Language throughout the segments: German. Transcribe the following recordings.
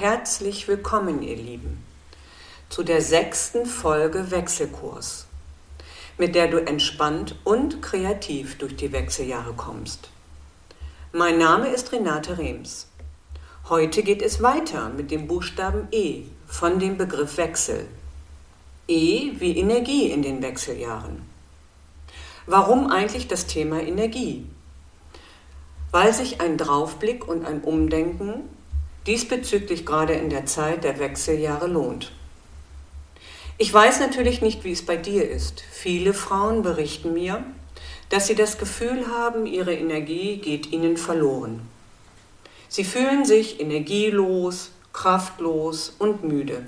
herzlich willkommen, ihr Lieben, zu der sechsten Folge Wechselkurs, mit der du entspannt und kreativ durch die Wechseljahre kommst. Mein Name ist Renate Rems. Heute geht es weiter mit dem Buchstaben E von dem Begriff Wechsel. E wie Energie in den Wechseljahren. Warum eigentlich das Thema Energie? Weil sich ein Draufblick und ein Umdenken diesbezüglich gerade in der Zeit der Wechseljahre lohnt. Ich weiß natürlich nicht, wie es bei dir ist. Viele Frauen berichten mir, dass sie das Gefühl haben, ihre Energie geht ihnen verloren. Sie fühlen sich energielos, kraftlos und müde.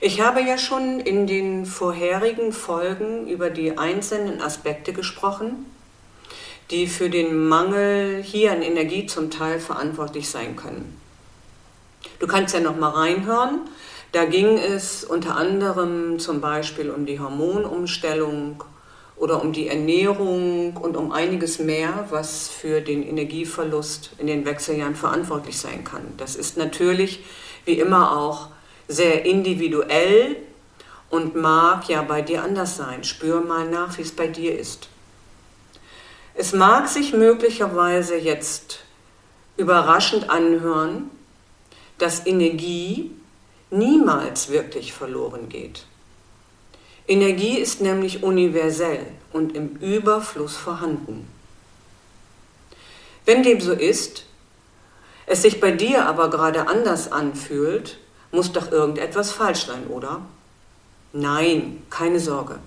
Ich habe ja schon in den vorherigen Folgen über die einzelnen Aspekte gesprochen, die für den Mangel hier an Energie zum Teil verantwortlich sein können. Du kannst ja noch mal reinhören. Da ging es unter anderem zum Beispiel um die Hormonumstellung oder um die Ernährung und um einiges mehr, was für den Energieverlust in den Wechseljahren verantwortlich sein kann. Das ist natürlich wie immer auch sehr individuell und mag ja bei dir anders sein. Spür mal nach, wie es bei dir ist. Es mag sich möglicherweise jetzt überraschend anhören, dass Energie niemals wirklich verloren geht. Energie ist nämlich universell und im Überfluss vorhanden. Wenn dem so ist, es sich bei dir aber gerade anders anfühlt, muss doch irgendetwas falsch sein, oder? Nein, keine Sorge.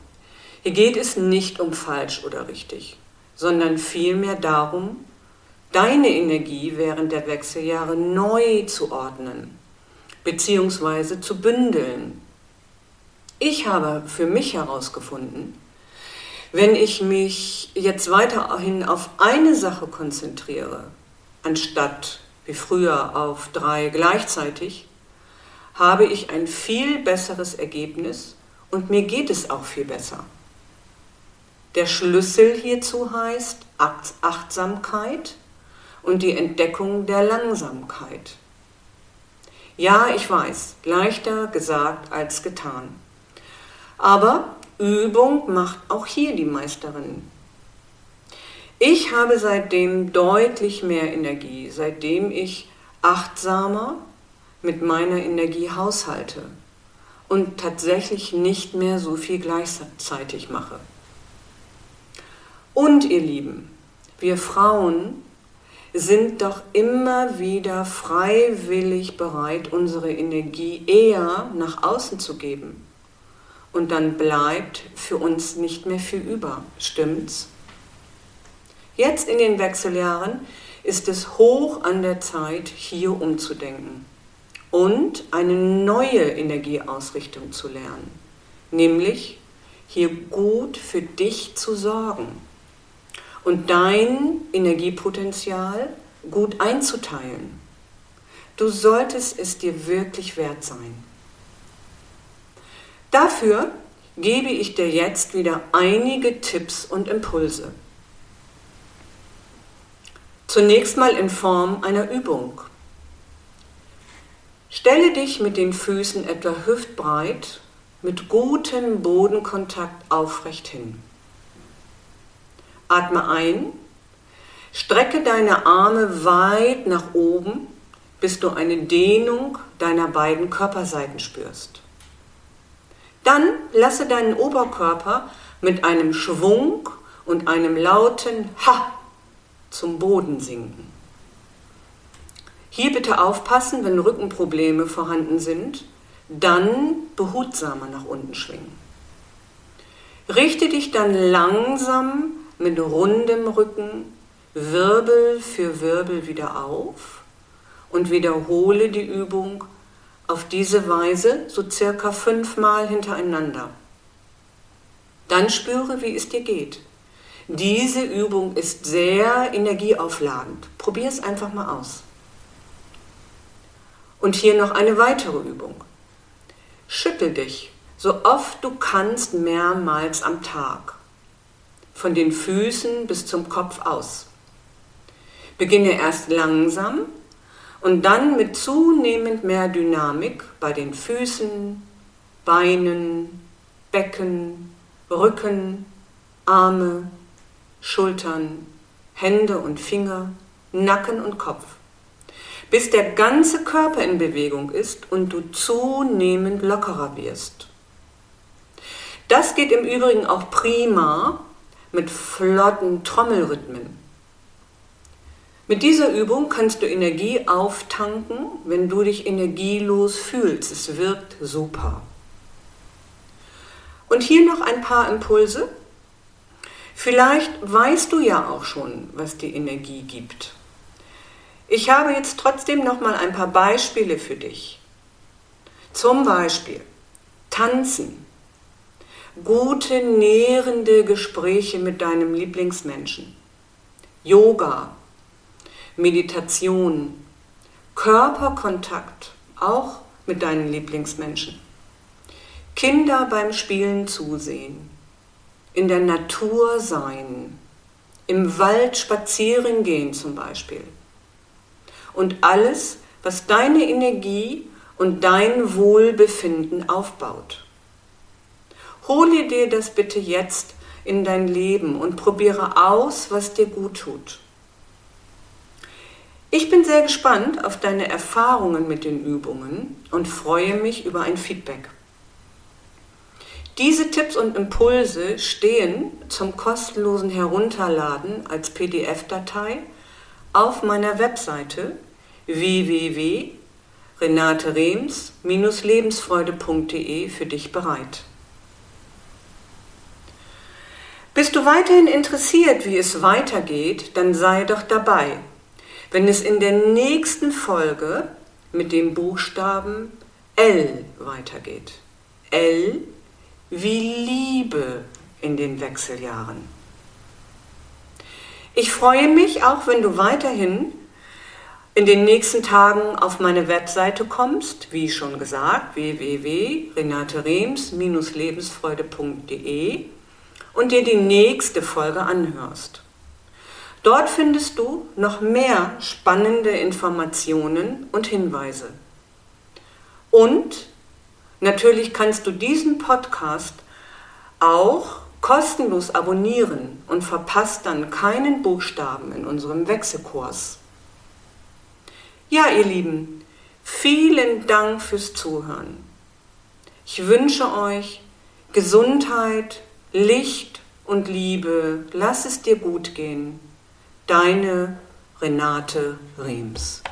Hier geht es nicht um falsch oder richtig sondern vielmehr darum, deine Energie während der Wechseljahre neu zu ordnen bzw. zu bündeln. Ich habe für mich herausgefunden, wenn ich mich jetzt weiterhin auf eine Sache konzentriere, anstatt wie früher auf drei gleichzeitig, habe ich ein viel besseres Ergebnis und mir geht es auch viel besser. Der Schlüssel hierzu heißt Achtsamkeit und die Entdeckung der Langsamkeit. Ja, ich weiß, leichter gesagt als getan. Aber Übung macht auch hier die Meisterin. Ich habe seitdem deutlich mehr Energie, seitdem ich achtsamer mit meiner Energie haushalte und tatsächlich nicht mehr so viel gleichzeitig mache. Und ihr Lieben, wir Frauen sind doch immer wieder freiwillig bereit, unsere Energie eher nach außen zu geben. Und dann bleibt für uns nicht mehr viel über. Stimmt's? Jetzt in den Wechseljahren ist es hoch an der Zeit, hier umzudenken und eine neue Energieausrichtung zu lernen, nämlich hier gut für dich zu sorgen und dein Energiepotenzial gut einzuteilen. Du solltest es dir wirklich wert sein. Dafür gebe ich dir jetzt wieder einige Tipps und Impulse. Zunächst mal in Form einer Übung. Stelle dich mit den Füßen etwa hüftbreit mit gutem Bodenkontakt aufrecht hin. Atme ein, strecke deine Arme weit nach oben, bis du eine Dehnung deiner beiden Körperseiten spürst. Dann lasse deinen Oberkörper mit einem Schwung und einem lauten Ha zum Boden sinken. Hier bitte aufpassen, wenn Rückenprobleme vorhanden sind, dann behutsamer nach unten schwingen. Richte dich dann langsam mit rundem Rücken Wirbel für Wirbel wieder auf und wiederhole die Übung auf diese Weise so circa fünfmal hintereinander. Dann spüre, wie es dir geht. Diese Übung ist sehr energieaufladend. Probier es einfach mal aus. Und hier noch eine weitere Übung. Schüttel dich so oft du kannst mehrmals am Tag von den Füßen bis zum Kopf aus. Beginne erst langsam und dann mit zunehmend mehr Dynamik bei den Füßen, Beinen, Becken, Rücken, Arme, Schultern, Hände und Finger, Nacken und Kopf, bis der ganze Körper in Bewegung ist und du zunehmend lockerer wirst. Das geht im Übrigen auch prima mit flotten Trommelrhythmen. Mit dieser Übung kannst du Energie auftanken, wenn du dich energielos fühlst. Es wirkt super. Und hier noch ein paar Impulse. Vielleicht weißt du ja auch schon, was die Energie gibt. Ich habe jetzt trotzdem noch mal ein paar Beispiele für dich. Zum Beispiel Tanzen, gute nährende Gespräche mit deinem Lieblingsmenschen, Yoga, Meditation, Körperkontakt, auch mit deinen Lieblingsmenschen. Kinder beim Spielen zusehen, in der Natur sein, im Wald spazieren gehen zum Beispiel. Und alles, was deine Energie und dein Wohlbefinden aufbaut. Hole dir das bitte jetzt in dein Leben und probiere aus, was dir gut tut. Ich bin sehr gespannt auf deine Erfahrungen mit den Übungen und freue mich über ein Feedback. Diese Tipps und Impulse stehen zum kostenlosen Herunterladen als PDF-Datei auf meiner Webseite www.renaterems-lebensfreude.de für dich bereit. Bist du weiterhin interessiert, wie es weitergeht, dann sei doch dabei wenn es in der nächsten Folge mit dem Buchstaben L weitergeht. L wie Liebe in den Wechseljahren. Ich freue mich auch, wenn du weiterhin in den nächsten Tagen auf meine Webseite kommst, wie schon gesagt, www.renaterems-lebensfreude.de und dir die nächste Folge anhörst. Dort findest du noch mehr spannende Informationen und Hinweise. Und natürlich kannst du diesen Podcast auch kostenlos abonnieren und verpasst dann keinen Buchstaben in unserem Wechselkurs. Ja, ihr Lieben, vielen Dank fürs Zuhören. Ich wünsche euch Gesundheit, Licht und Liebe. Lass es dir gut gehen. Deine Renate Rems.